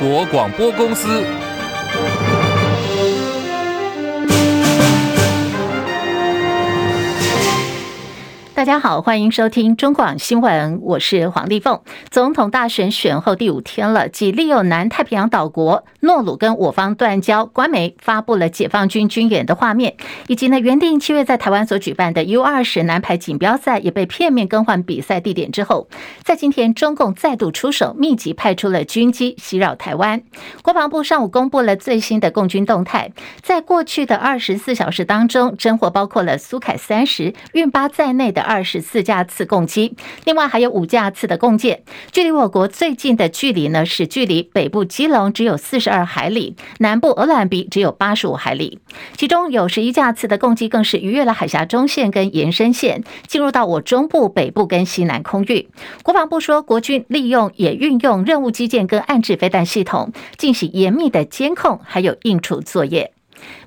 国广播公司。大家好，欢迎收听中广新闻，我是黄丽凤。总统大选选后第五天了，即利用南太平洋岛国诺鲁跟我方断交，官媒发布了解放军军演的画面，以及呢原定七月在台湾所举办的 U 二十男排锦标赛也被片面更换比赛地点之后，在今天中共再度出手，密集派出了军机袭扰台湾。国防部上午公布了最新的共军动态，在过去的二十四小时当中，侦获包括了苏凯三十、运八在内的。二十四架次共机，另外还有五架次的共建。距离我国最近的距离呢，是距离北部基隆只有四十二海里，南部鹅銮鼻只有八十五海里。其中有十一架次的共机更是逾越了海峡中线跟延伸线，进入到我中部、北部跟西南空域。国防部说，国军利用也运用任务机舰跟岸置飞弹系统，进行严密的监控，还有应处作业。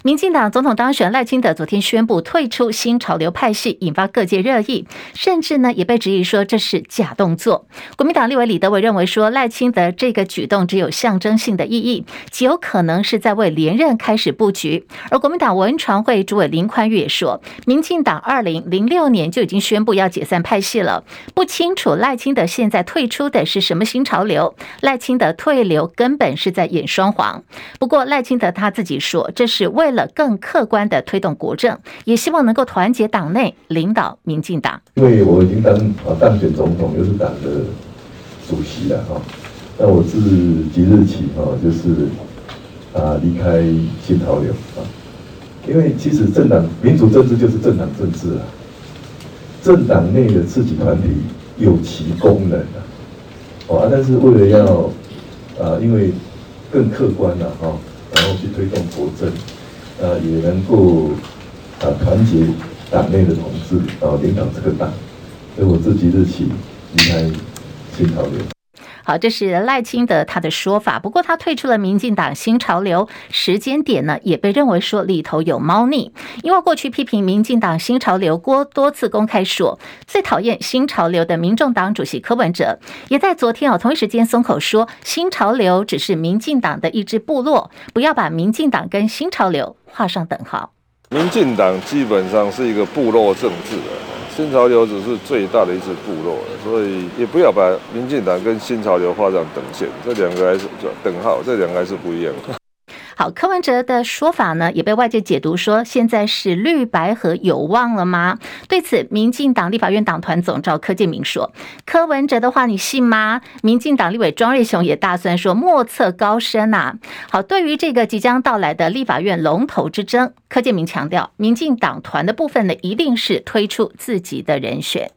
民进党总统当选赖清德昨天宣布退出新潮流派系，引发各界热议，甚至呢也被质疑说这是假动作。国民党立委李德伟认为说赖清德这个举动只有象征性的意义，极有可能是在为连任开始布局。而国民党文传会主委林宽裕也说，民进党二零零六年就已经宣布要解散派系了，不清楚赖清德现在退出的是什么新潮流。赖清德退流根本是在演双簧。不过赖清德他自己说这是。为更客观的推动国政，也希望能够团结党内，领导民进党。因为我已经当啊当选总统，又是党的主席了哈，那我自即日起哈，就是啊离开新潮流啊。因为其实政党民主政治就是政党政治啊，政党内的自己团体有其功能啊，哦，但是为了要啊，因为更客观了哈。然后去推动国政，呃，也能够啊团结党内的同志，然后领导这个党，所以我自己日起离开新潮流。好，这是赖清德他的说法。不过他退出了民进党新潮流，时间点呢也被认为说里头有猫腻。因为过去批评民进党新潮流，郭多次公开说最讨厌新潮流的民众党主席柯文哲，也在昨天啊同一时间松口说新潮流只是民进党的一支部落，不要把民进党跟新潮流画上等号。民进党基本上是一个部落政治。新潮流只是最大的一支部落，所以也不要把民进党跟新潮流画上等线，这两个还是等号，这两个还是不一样。好，柯文哲的说法呢，也被外界解读说，现在是绿白合有望了吗？对此，民进党立法院党团总召柯建铭说：“柯文哲的话你信吗？”民进党立委庄瑞雄也大声说：“莫测高深呐、啊！”好，对于这个即将到来的立法院龙头之争，柯建铭强调，民进党团的部分呢，一定是推出自己的人选。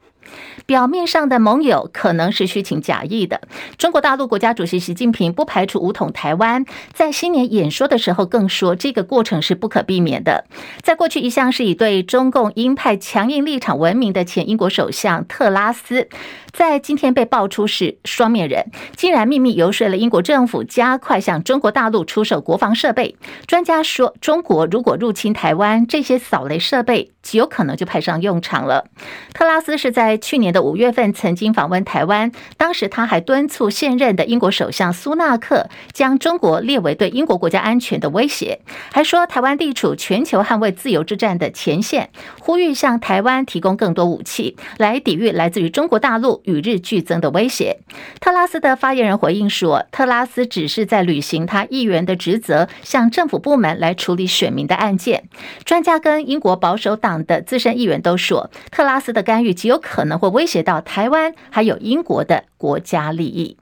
表面上的盟友可能是虚情假意的。中国大陆国家主席习近平不排除武统台湾，在新年演说的时候更说这个过程是不可避免的。在过去一向是以对中共鹰派强硬立场闻名的前英国首相特拉斯，在今天被爆出是双面人，竟然秘密游说了英国政府加快向中国大陆出售国防设备。专家说，中国如果入侵台湾，这些扫雷设备极有可能就派上用场了。特拉斯是在去年的五月份曾经访问台湾，当时他还敦促现任的英国首相苏纳克将中国列为对英国国家安全的威胁，还说台湾地处全球捍卫自由之战的前线，呼吁向台湾提供更多武器，来抵御来自于中国大陆与日俱增的威胁。特拉斯的发言人回应说，特拉斯只是在履行他议员的职责，向政府部门来处理选民的案件。专家跟英国保守党的资深议员都说，特拉斯的干预极有可能。可能会威胁到台湾，还有英国的国家利益。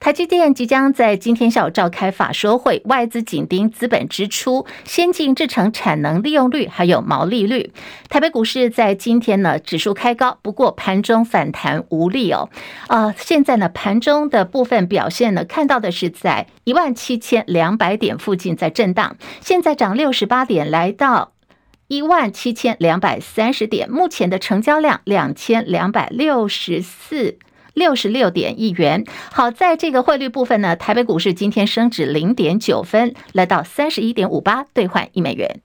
台积电即将在今天下午召开法说会，外资紧盯资本支出、先进制程产能利用率，还有毛利率。台北股市在今天呢，指数开高，不过盘中反弹无力哦。呃，现在呢，盘中的部分表现呢，看到的是在一万七千两百点附近在震荡，现在涨六十八点，来到。一万七千两百三十点，目前的成交量两千两百六十四六十六点亿元。好，在这个汇率部分呢，台北股市今天升值零点九分，来到三十一点五八兑换一美元。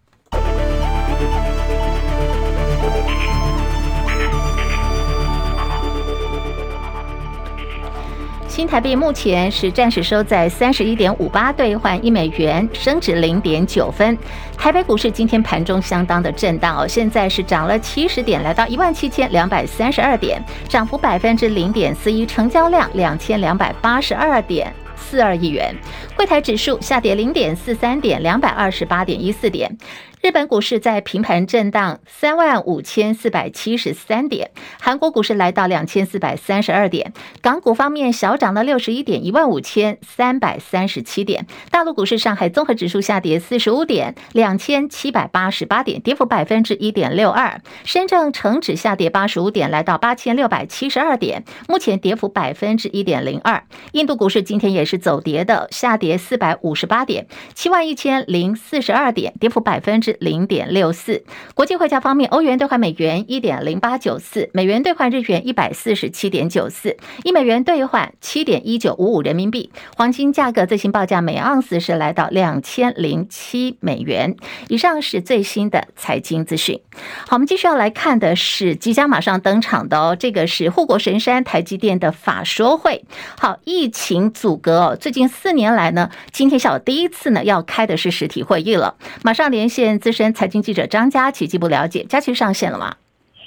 新台币目前是暂时收在三十一点五八兑换一美元，升值零点九分。台北股市今天盘中相当的震荡哦，现在是涨了七十点，来到一万七千两百三十二点，涨幅百分之零点四一，成交量两千两百八十二点四二亿元。柜台指数下跌零点四三点，两百二十八点一四点。日本股市在平盘震荡，三万五千四百七十三点。韩国股市来到两千四百三十二点。港股方面小涨了六十一点，一万五千三百三十七点。大陆股市，上海综合指数下跌四十五点，两千七百八十八点，跌幅百分之一点六二。深圳成指下跌八十五点，来到八千六百七十二点，目前跌幅百分之一点零二。印度股市今天也是走跌的，下跌四百五十八点，七万一千零四十二点，跌幅百分之。零点六四。国际汇价方面，欧元兑换美元一点零八九四，美元兑换日元一百四十七点九四，一美元兑换七点一九五五人民币。黄金价格最新报价每盎司是来到两千零七美元。以上是最新的财经资讯。好，我们继续要来看的是即将马上登场的哦，这个是护国神山台积电的法说会。好，疫情阻隔哦，最近四年来呢，今天下午第一次呢要开的是实体会议了。马上连线。资深财经记者张佳琪，进一步了解，佳琪上线了吗？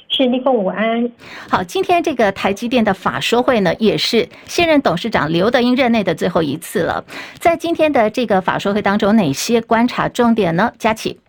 是立凤午安。好，今天这个台积电的法说会呢，也是现任董事长刘德英任内的最后一次了。在今天的这个法说会当中，哪些观察重点呢？佳琪。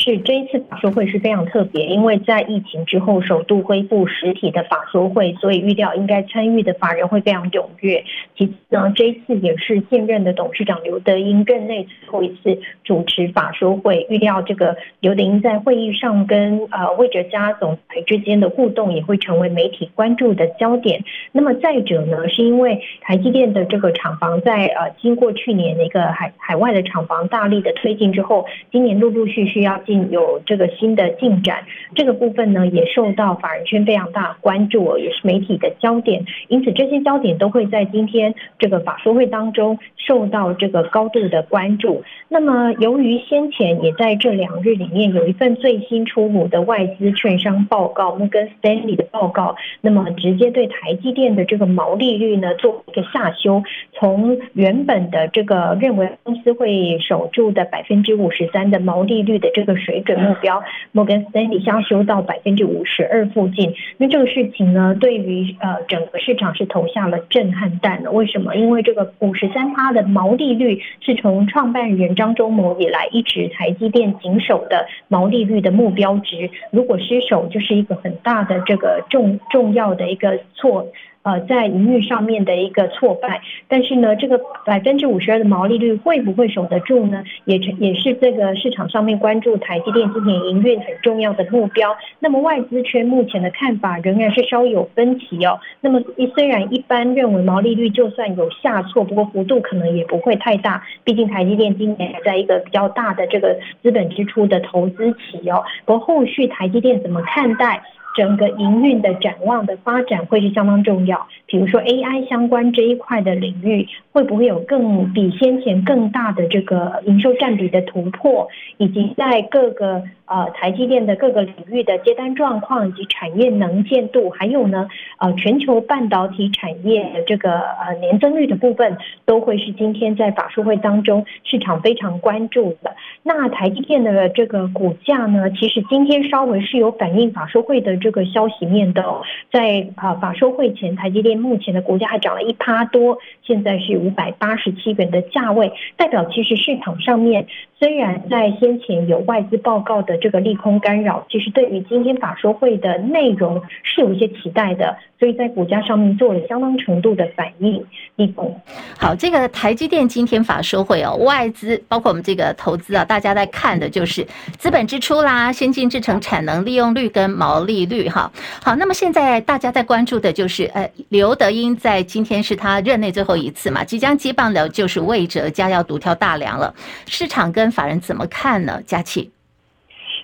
是这一次法说会是非常特别，因为在疫情之后首度恢复实体的法说会，所以预料应该参与的法人会非常踊跃。其次呢，这一次也是现任的董事长刘德英任内最后一次主持法说会，预料这个刘德英在会议上跟呃魏哲家总裁之间的互动也会成为媒体关注的焦点。那么再者呢，是因为台积电的这个厂房在呃经过去年的一个海海外的厂房大力的推进之后，今年陆陆续续要。有这个新的进展，这个部分呢也受到法人圈非常大关注，也是媒体的焦点。因此，这些焦点都会在今天这个法说会当中受到这个高度的关注。那么，由于先前也在这两日里面有一份最新出炉的外资券商报告，摩根斯丹利的报告，那么直接对台积电的这个毛利率呢做一个下修，从原本的这个认为公司会守住的百分之五十三的毛利率的这个。水准目标，摩根斯丹利下修到百分之五十二附近。那这个事情呢，对于呃整个市场是投下了震撼弹的。为什么？因为这个五十三趴的毛利率是从创办人张忠谋以来一直台积电谨守的毛利率的目标值。如果失守，就是一个很大的这个重重要的一个错。呃，在营运上面的一个挫败，但是呢，这个百分之五十二的毛利率会不会守得住呢？也也是这个市场上面关注台积电今年营运很重要的目标。那么外资圈目前的看法仍然是稍有分歧哦。那么虽然一般认为毛利率就算有下挫，不过幅度可能也不会太大，毕竟台积电今年还在一个比较大的这个资本支出的投资期哦。不过后续台积电怎么看待？整个营运的展望的发展会是相当重要，比如说 AI 相关这一块的领域，会不会有更比先前更大的这个营收占比的突破，以及在各个。呃，台积电的各个领域的接单状况以及产业能见度，还有呢，呃，全球半导体产业的这个呃年增率的部分，都会是今天在法说会当中市场非常关注的。那台积电的这个股价呢，其实今天稍微是有反映法说会的这这个消息面的，在啊法收会前，台积电目前的股价还涨了一趴多，现在是五百八十七元的价位，代表其实市场上面虽然在先前有外资报告的。这个利空干扰，其实对于今天法说会的内容是有一些期待的，所以在股价上面做了相当程度的反应。利空。好，这个台积电今天法说会哦，外资包括我们这个投资啊，大家在看的就是资本支出啦、先进制程产能利用率跟毛利率哈。好，那么现在大家在关注的就是，呃，刘德英在今天是他任内最后一次嘛，即将接棒的就是魏哲家要独挑大梁了。市场跟法人怎么看呢？佳琪。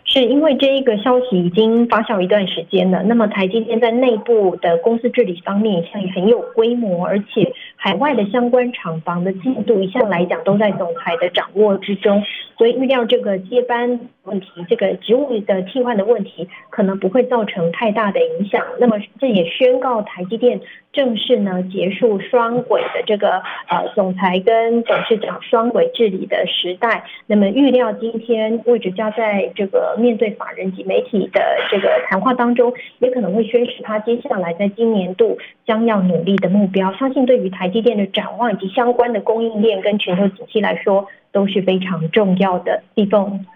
是因为这一个消息已经发酵一段时间了。那么台积电在内部的公司治理方面一向也很有规模，而且海外的相关厂房的进度一向来讲都在总裁的掌握之中，所以预料这个接班问题、这个职务的替换的问题可能不会造成太大的影响。那么这也宣告台积电正式呢结束双轨的这个呃总裁跟董事长双轨治理的时代。那么预料今天魏哲家在这个。面对法人及媒体的这个谈话当中，也可能会宣示他接下来在今年度将要努力的目标。相信对于台积电的展望以及相关的供应链跟全球景气来说，都是非常重要的。地方，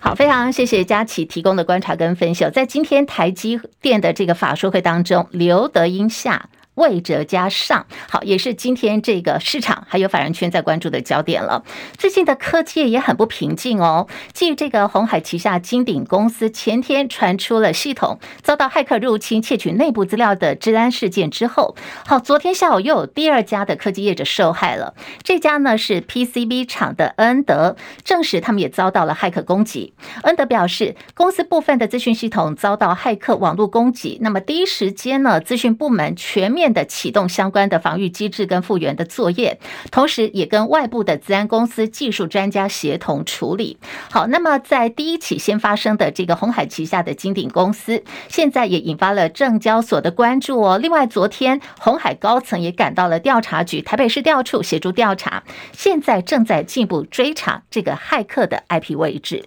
好，非常谢谢佳琪提供的观察跟分析。在今天台积电的这个法说会当中，刘德英下。魏哲加上，好，也是今天这个市场还有法人圈在关注的焦点了。最近的科技也很不平静哦。继这个鸿海旗下金鼎公司前天传出了系统遭到骇客入侵窃取内部资料的治安事件之后，好，昨天下午又有第二家的科技业者受害了。这家呢是 PCB 厂的恩德，证实他们也遭到了骇客攻击。恩德表示，公司部分的资讯系统遭到骇客网络攻击，那么第一时间呢，资讯部门全面。的启动相关的防御机制跟复原的作业，同时也跟外部的资安公司技术专家协同处理。好，那么在第一起先发生的这个鸿海旗下的金鼎公司，现在也引发了证交所的关注哦。另外，昨天鸿海高层也赶到了调查局台北市调处协助调查，现在正在进一步追查这个骇客的 IP 位置。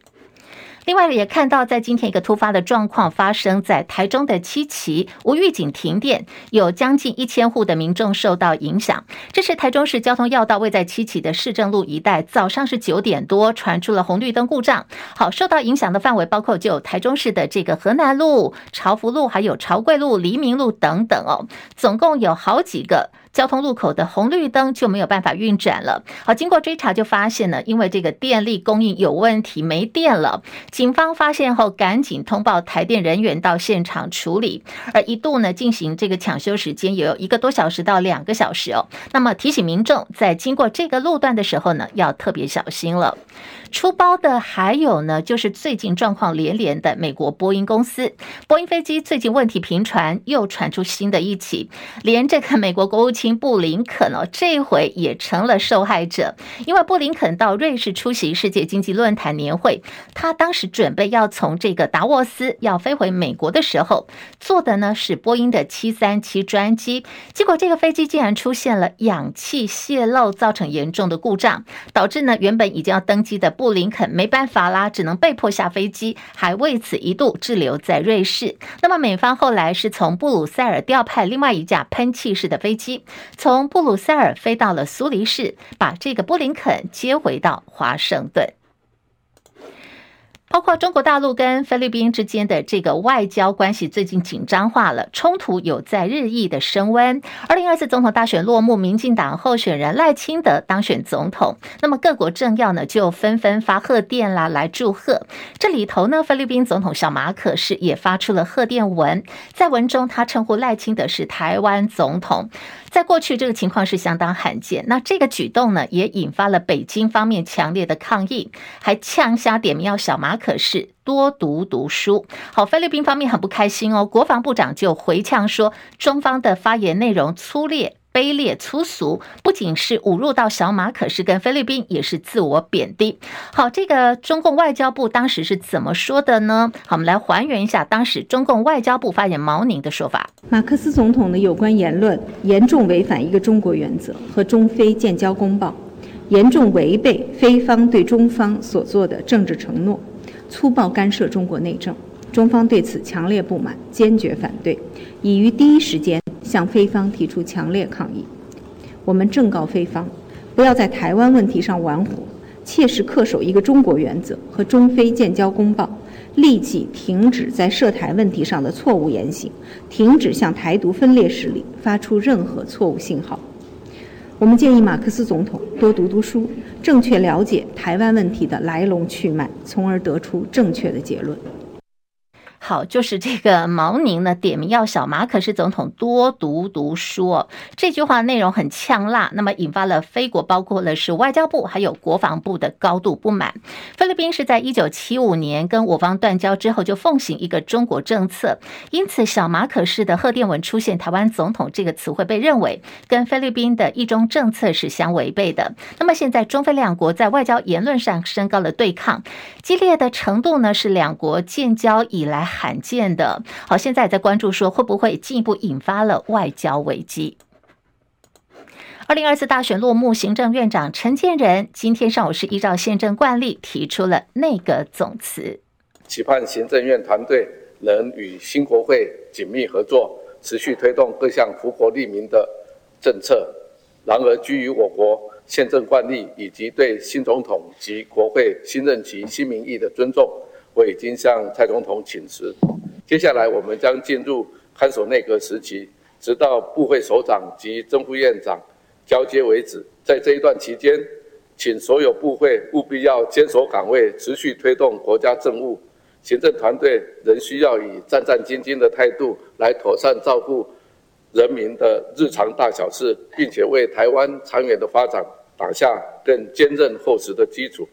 另外也看到，在今天一个突发的状况发生在台中的七期无预警停电，有将近一千户的民众受到影响。这是台中市交通要道位在七期的市政路一带，早上是九点多传出了红绿灯故障。好，受到影响的范围包括就台中市的这个河南路、朝福路、还有朝贵路、黎明路等等哦，总共有好几个。交通路口的红绿灯就没有办法运转了。好，经过追查就发现呢，因为这个电力供应有问题，没电了。警方发现后，赶紧通报台电人员到现场处理，而一度呢进行这个抢修时间也有一个多小时到两个小时哦。那么提醒民众在经过这个路段的时候呢，要特别小心了。出包的还有呢，就是最近状况连连的美国波音公司。波音飞机最近问题频传，又传出新的一起，连这个美国国务卿布林肯哦，这回也成了受害者。因为布林肯到瑞士出席世界经济论坛年会，他当时准备要从这个达沃斯要飞回美国的时候，坐的呢是波音的七三七专机，结果这个飞机竟然出现了氧气泄漏，造成严重的故障，导致呢原本已经要登机的。布林肯没办法啦，只能被迫下飞机，还为此一度滞留在瑞士。那么美方后来是从布鲁塞尔调派另外一架喷气式的飞机，从布鲁塞尔飞到了苏黎世，把这个布林肯接回到华盛顿。包括中国大陆跟菲律宾之间的这个外交关系最近紧张化了，冲突有在日益的升温。二零二四总统大选落幕，民进党候选人赖清德当选总统，那么各国政要呢就纷纷发贺电啦来祝贺。这里头呢，菲律宾总统小马可是也发出了贺电文，在文中他称呼赖清德是台湾总统。在过去，这个情况是相当罕见。那这个举动呢，也引发了北京方面强烈的抗议，还呛瞎点名要小马可是多读读书。好，菲律宾方面很不开心哦，国防部长就回呛说，中方的发言内容粗劣。卑劣粗俗，不仅是侮辱到小马可是跟菲律宾，也是自我贬低。好，这个中共外交部当时是怎么说的呢？好，我们来还原一下当时中共外交部发言毛宁的说法。马克思总统的有关言论严重违反一个中国原则和中菲建交公报，严重违背菲方对中方所做的政治承诺，粗暴干涉中国内政。中方对此强烈不满，坚决反对，已于第一时间向菲方提出强烈抗议。我们正告菲方，不要在台湾问题上玩火，切实恪守一个中国原则和中菲建交公报，立即停止在涉台问题上的错误言行，停止向台独分裂势力发出任何错误信号。我们建议马克思总统多读读书，正确了解台湾问题的来龙去脉，从而得出正确的结论。好，就是这个毛宁呢点名要小马可仕总统多读读书哦，这句话内容很呛辣，那么引发了菲国包括了是外交部还有国防部的高度不满。菲律宾是在一九七五年跟我方断交之后就奉行一个中国政策，因此小马可仕的贺电文出现“台湾总统”这个词汇被认为跟菲律宾的一中政策是相违背的。那么现在中菲两国在外交言论上升高了对抗，激烈的程度呢是两国建交以来。罕见的。好，现在也在关注说会不会进一步引发了外交危机。二零二四大选落幕，行政院长陈建仁今天上午是依照宪政惯例提出了内阁总辞，期盼行政院团队能与新国会紧密合作，持续推动各项福国利民的政策。然而，基于我国宪政惯例以及对新总统及国会新任期新民意的尊重。我已经向蔡总统请辞，接下来我们将进入看守内阁时期，直到部会首长及正副院长交接为止。在这一段期间，请所有部会务必要坚守岗位，持续推动国家政务。行政团队仍需要以战战兢兢的态度来妥善照顾人民的日常大小事，并且为台湾长远的发展打下更坚韧厚实的基础。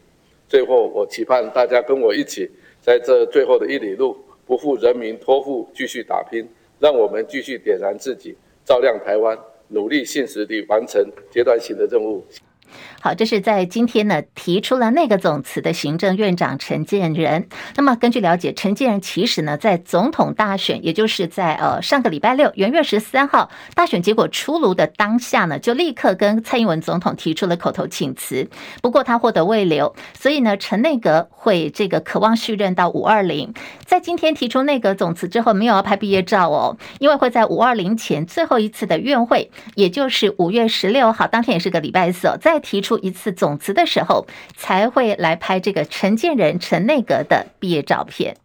最后，我期盼大家跟我一起。在这最后的一里路，不负人民托付，继续打拼，让我们继续点燃自己，照亮台湾，努力现实地完成阶段性的任务。好，这是在今天呢提出了内阁总辞的行政院长陈建仁。那么根据了解，陈建仁其实呢在总统大选，也就是在呃上个礼拜六元月十三号大选结果出炉的当下呢，就立刻跟蔡英文总统提出了口头请辞。不过他获得未留，所以呢陈内阁会这个渴望续任到五二零。在今天提出内阁总辞之后，没有要拍毕业照哦，因为会在五二零前最后一次的院会，也就是五月十六号当天也是个礼拜四哦，在提出一次总辞的时候，才会来拍这个陈建仁陈内阁的毕业照片。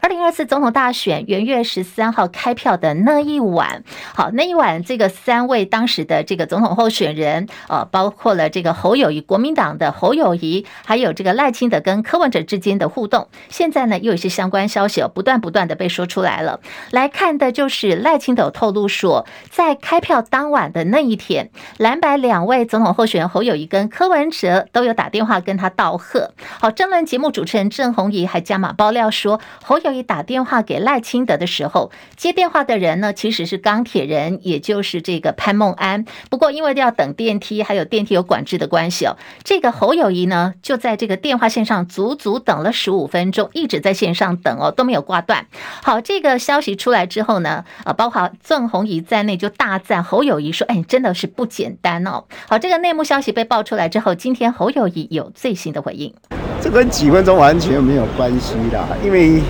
二零二四总统大选元月十三号开票的那一晚，好，那一晚这个三位当时的这个总统候选人，呃，包括了这个侯友宜，国民党的侯友谊，还有这个赖清德跟柯文哲之间的互动，现在呢又有一些相关消息哦，不断不断的被说出来了。来看的就是赖清德透露说，在开票当晚的那一天，蓝白两位总统候选人侯友谊跟柯文哲都有打电话跟他道贺。好，政论节目主持人郑弘仪还加码爆料说，侯友谊打电话给赖清德的时候，接电话的人呢，其实是钢铁人，也就是这个潘孟安。不过因为要等电梯，还有电梯有管制的关系哦，这个侯友谊呢，就在这个电话线上足足等了十五分钟，一直在线上等哦，都没有挂断。好，这个消息出来之后呢，啊，包括郑弘仪在内就大赞侯友谊说：“哎，真的是不简单哦。”好，这个内幕消息被爆出来之后，今天侯友谊有最新的回应。这跟几分钟完全没有关系啦，因为。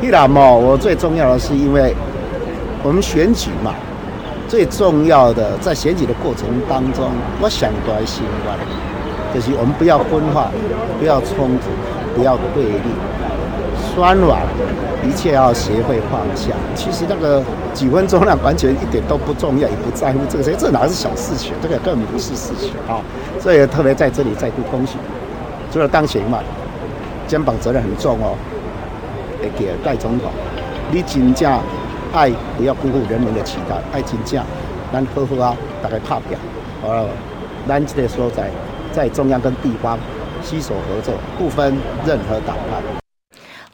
一来嘛，我最重要的是，因为我们选举嘛，最重要的在选举的过程当中，我想都还是关就是我们不要分化，不要冲突，不要对立，酸软，一切要学会放下。其实那个几分钟呢，完全一点都不重要，也不在乎这个事，这哪是小事情？这个根本不是事情啊！所以特别在这里再度恭喜，除了当选嘛，肩膀责任很重哦。会给盖总统，你真正爱不要辜负人民的期待，爱真正咱好好啊，大家拍拼，呃，咱这个所在在中央跟地方携手合作，不分任何党派。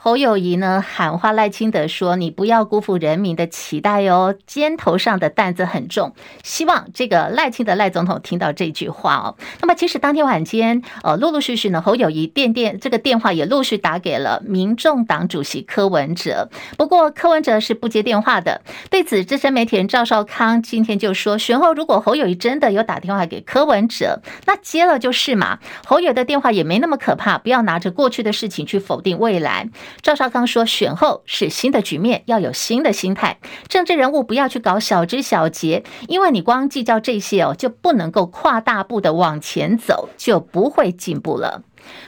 侯友宜呢喊话赖清德说：“你不要辜负人民的期待哟，肩头上的担子很重。”希望这个赖清德赖总统听到这句话哦。那么其实当天晚间，呃，陆陆续续呢，侯友宜电电这个电话也陆续打给了民众党主席柯文哲。不过柯文哲是不接电话的。对此，资深媒体人赵少康今天就说：“选后如果侯友宜真的有打电话给柯文哲，那接了就是嘛。侯友的电话也没那么可怕，不要拿着过去的事情去否定未来。”赵少康说：“选后是新的局面，要有新的心态。政治人物不要去搞小枝小节，因为你光计较这些哦，就不能够跨大步的往前走，就不会进步了。”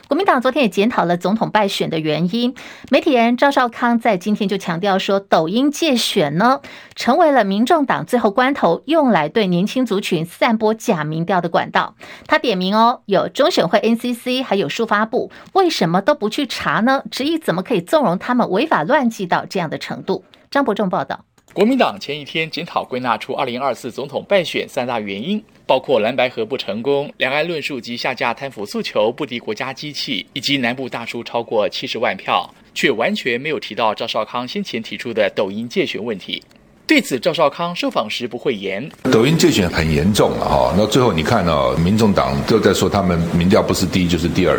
国民党昨天也检讨了总统败选的原因。媒体人赵少康在今天就强调说，抖音借选呢，成为了民众党最后关头用来对年轻族群散播假民调的管道。他点名哦，有中选会、NCC 还有数发部，为什么都不去查呢？质疑怎么可以纵容他们违法乱纪到这样的程度？张伯仲报道。国民党前一天检讨归纳出二零二四总统败选三大原因，包括蓝白合不成功、两岸论述及下架贪腐诉求不敌国家机器，以及南部大输超过七十万票，却完全没有提到赵少康先前提出的抖音借选问题。对此，赵少康受访时不讳言：“抖音竞选很严重了哈，那最后你看哦，民众党都在说他们民调不是第一就是第二，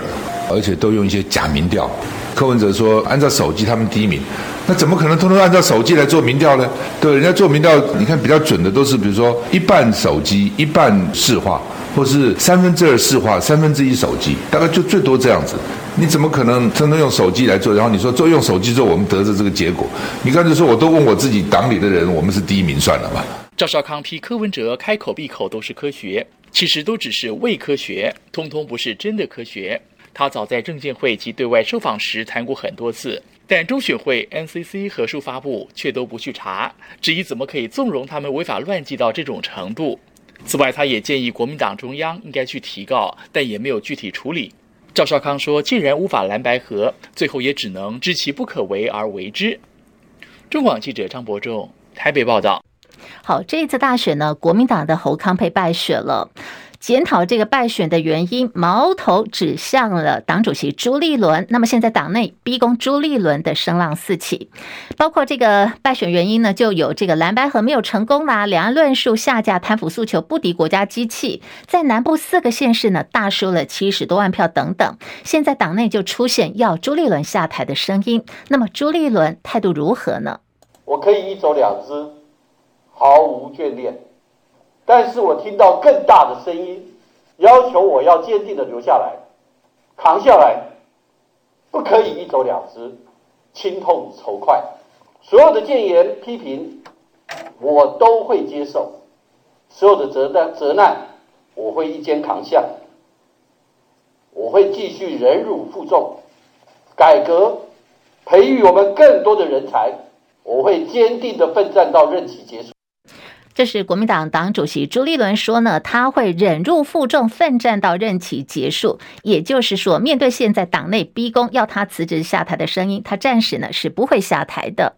而且都用一些假民调。柯文哲说按照手机他们第一名。”那怎么可能通通按照手机来做民调呢？对，人家做民调，你看比较准的都是，比如说一半手机，一半市话，或是三分之二市话，三分之一手机，大概就最多这样子。你怎么可能通通用手机来做？然后你说做用手机做，我们得着这个结果？你刚才说我都问我自己党里的人，我们是第一名算了吧？赵少康批柯文哲开口闭口都是科学，其实都只是伪科学，通通不是真的科学。他早在证监会及对外受访时谈过很多次。但中选会、NCC 和数发布却都不去查，质疑怎么可以纵容他们违法乱纪到这种程度。此外，他也建议国民党中央应该去提告，但也没有具体处理。赵少康说：“既然无法蓝白合，最后也只能知其不可为而为之。”中广记者张伯仲台北报道。好，这一次大选呢，国民党的侯康培败选了。检讨这个败选的原因，矛头指向了党主席朱立伦。那么现在党内逼宫朱立伦的声浪四起，包括这个败选原因呢，就有这个蓝白合没有成功啦，两岸论述下架贪腐诉求不敌国家机器，在南部四个县市呢大输了七十多万票等等。现在党内就出现要朱立伦下台的声音。那么朱立伦态度如何呢？我可以一走了之，毫无眷恋。但是我听到更大的声音，要求我要坚定的留下来，扛下来，不可以一走了之，亲痛仇快。所有的谏言批评，我都会接受；所有的责难责难，我会一肩扛下。我会继续忍辱负重，改革，培育我们更多的人才。我会坚定的奋战到任期结束。这是国民党党主席朱立伦说呢，他会忍辱负重，奋战到任期结束。也就是说，面对现在党内逼宫要他辞职下台的声音，他暂时呢是不会下台的。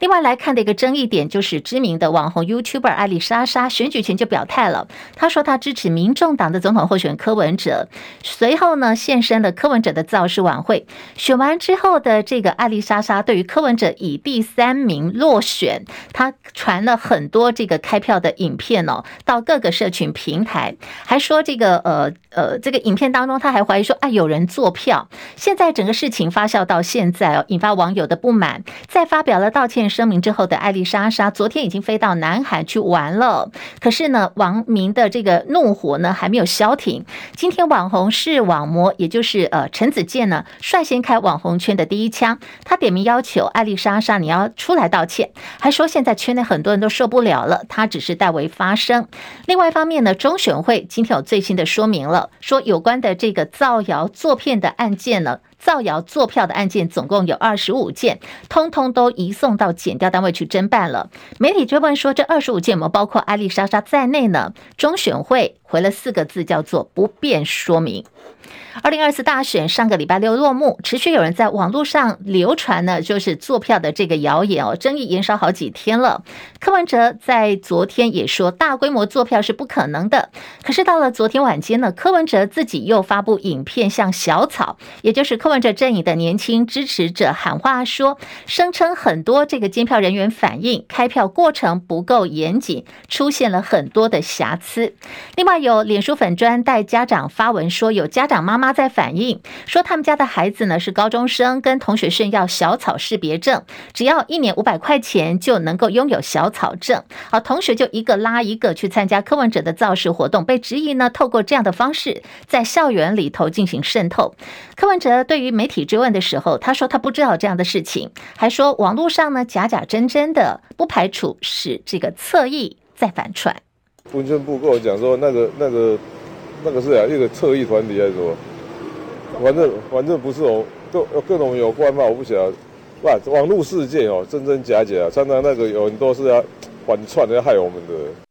另外来看的一个争议点，就是知名的网红 YouTuber 艾丽莎莎选举前就表态了，她说她支持民众党的总统候选人柯文哲。随后呢，现身了柯文哲的造势晚会。选完之后的这个艾丽莎莎，对于柯文哲以第三名落选，她传了很多这个开票的影片哦，到各个社群平台，还说这个呃呃，这个影片当中，她还怀疑说啊有人作票。现在整个事情发酵到现在哦，引发网友的不满，再发表了。道歉声明之后的艾丽莎莎，昨天已经飞到南海去玩了。可是呢，王明的这个怒火呢还没有消停。今天网红视网膜，也就是呃陈子健呢，率先开网红圈的第一枪。他点名要求艾丽莎莎，你要出来道歉，还说现在圈内很多人都受不了了，他只是代为发声。另外一方面呢，中选会今天有最新的说明了，说有关的这个造谣作骗的案件呢。造谣作票的案件总共有二十五件，通通都移送到检调单位去侦办了。媒体追问说：“这二十五件有没包括艾丽莎莎在内呢？”中选会回了四个字，叫做“不便说明”。二零二四大选上个礼拜六落幕，持续有人在网络上流传呢，就是作票的这个谣言哦，争议延烧好几天了。柯文哲在昨天也说，大规模作票是不可能的。可是到了昨天晚间呢，柯文哲自己又发布影片向小草，也就是柯文哲阵营的年轻支持者喊话说，声称很多这个监票人员反映开票过程不够严谨，出现了很多的瑕疵。另外有脸书粉专带家长发文说，有家长妈妈。在反映说，他们家的孩子呢是高中生，跟同学炫耀小草识别证，只要一年五百块钱就能够拥有小草证。好，同学就一个拉一个去参加柯文哲的造势活动，被质疑呢透过这样的方式在校园里头进行渗透。柯文哲对于媒体追问的时候，他说他不知道这样的事情，还说网络上呢假假真真的，不排除是这个侧翼在反传。文宣部跟我讲说，那个那个那个是啊，一个侧翼团体还是什么。反正反正不是我，各各种有关嘛，我不晓得。哇，网络世界哦，真真假假，常常那个有很多是要反串的，要害我们的。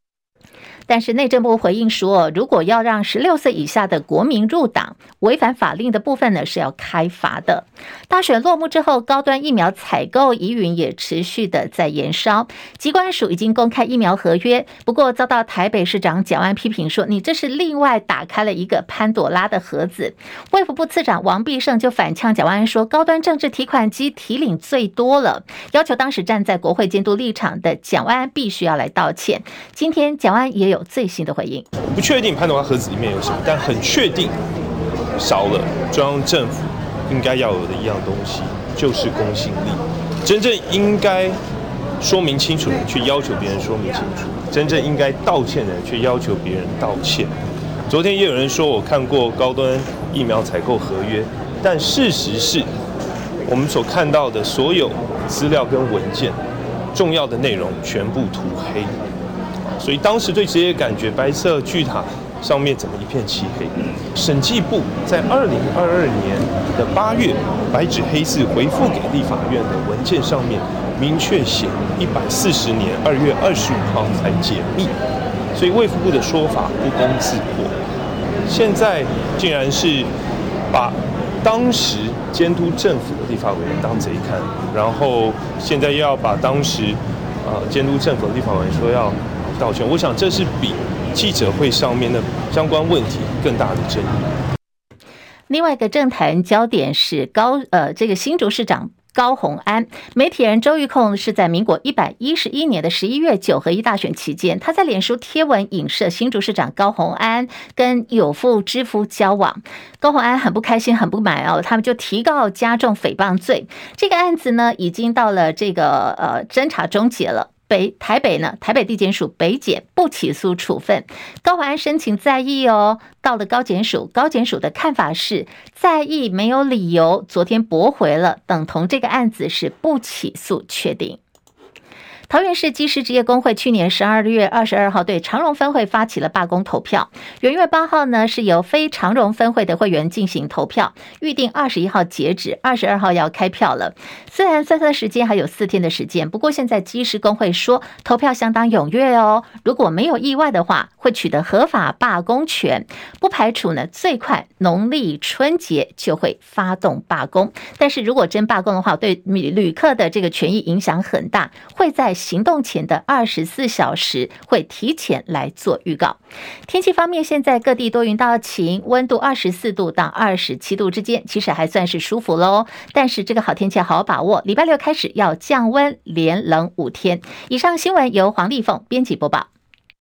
但是内政部回应说，如果要让十六岁以下的国民入党，违反法令的部分呢，是要开罚的。大选落幕之后，高端疫苗采购疑云也持续的在延烧。机关署已经公开疫苗合约，不过遭到台北市长蒋万批评说，你这是另外打开了一个潘朵拉的盒子。卫福部次长王必胜就反呛蒋万安说，高端政治提款机提领最多了，要求当时站在国会监督立场的蒋万安必须要来道歉。今天蒋万安也有最新的回应，不确定潘朵拉盒子里面有什么，但很确定少了中央政府应该要有的一样东西，就是公信力。真正应该说明清楚的去，要求别人说明清楚；真正应该道歉的去，要求别人道歉。昨天也有人说我看过高端疫苗采购合约，但事实是我们所看到的所有资料跟文件，重要的内容全部涂黑。所以当时最直接感觉，白色巨塔上面怎么一片漆黑？审计部在二零二二年的八月，白纸黑字回复给立法院的文件上面，明确写一百四十年二月二十五号才解密，所以卫福部的说法不攻自破。现在竟然是把当时监督政府的立法委员当贼看，然后现在又要把当时呃监督政府的立法委员说要。道歉，我想这是比记者会上面的相关问题更大的争议。另外一个政坛焦点是高呃，这个新竹市长高虹安，媒体人周玉控是在民国一百一十一年的十一月九合一大选期间，他在脸书贴文影射新竹市长高虹安跟有妇之夫交往，高虹安很不开心，很不满哦，他们就提告加重诽谤罪。这个案子呢，已经到了这个呃侦查终结了。北台北呢，台北地检署北检不起诉处分，高华安申请再议哦。到了高检署，高检署的看法是再议没有理由，昨天驳回了，等同这个案子是不起诉确定。桃园市技师职业工会去年十二月二十二号对长荣分会发起了罢工投票，元月八号呢是由非长荣分会的会员进行投票，预定二十一号截止，二十二号要开票了。虽然算算时间还有四天的时间，不过现在技师工会说投票相当踊跃哦，如果没有意外的话，会取得合法罢工权，不排除呢最快农历春节就会发动罢工。但是如果真罢工的话，对旅旅客的这个权益影响很大，会在。行动前的二十四小时会提前来做预告。天气方面，现在各地多云到晴，温度二十四度到二十七度之间，其实还算是舒服喽。但是这个好天气好好把握，礼拜六开始要降温，连冷五天。以上新闻由黄丽凤编辑播报。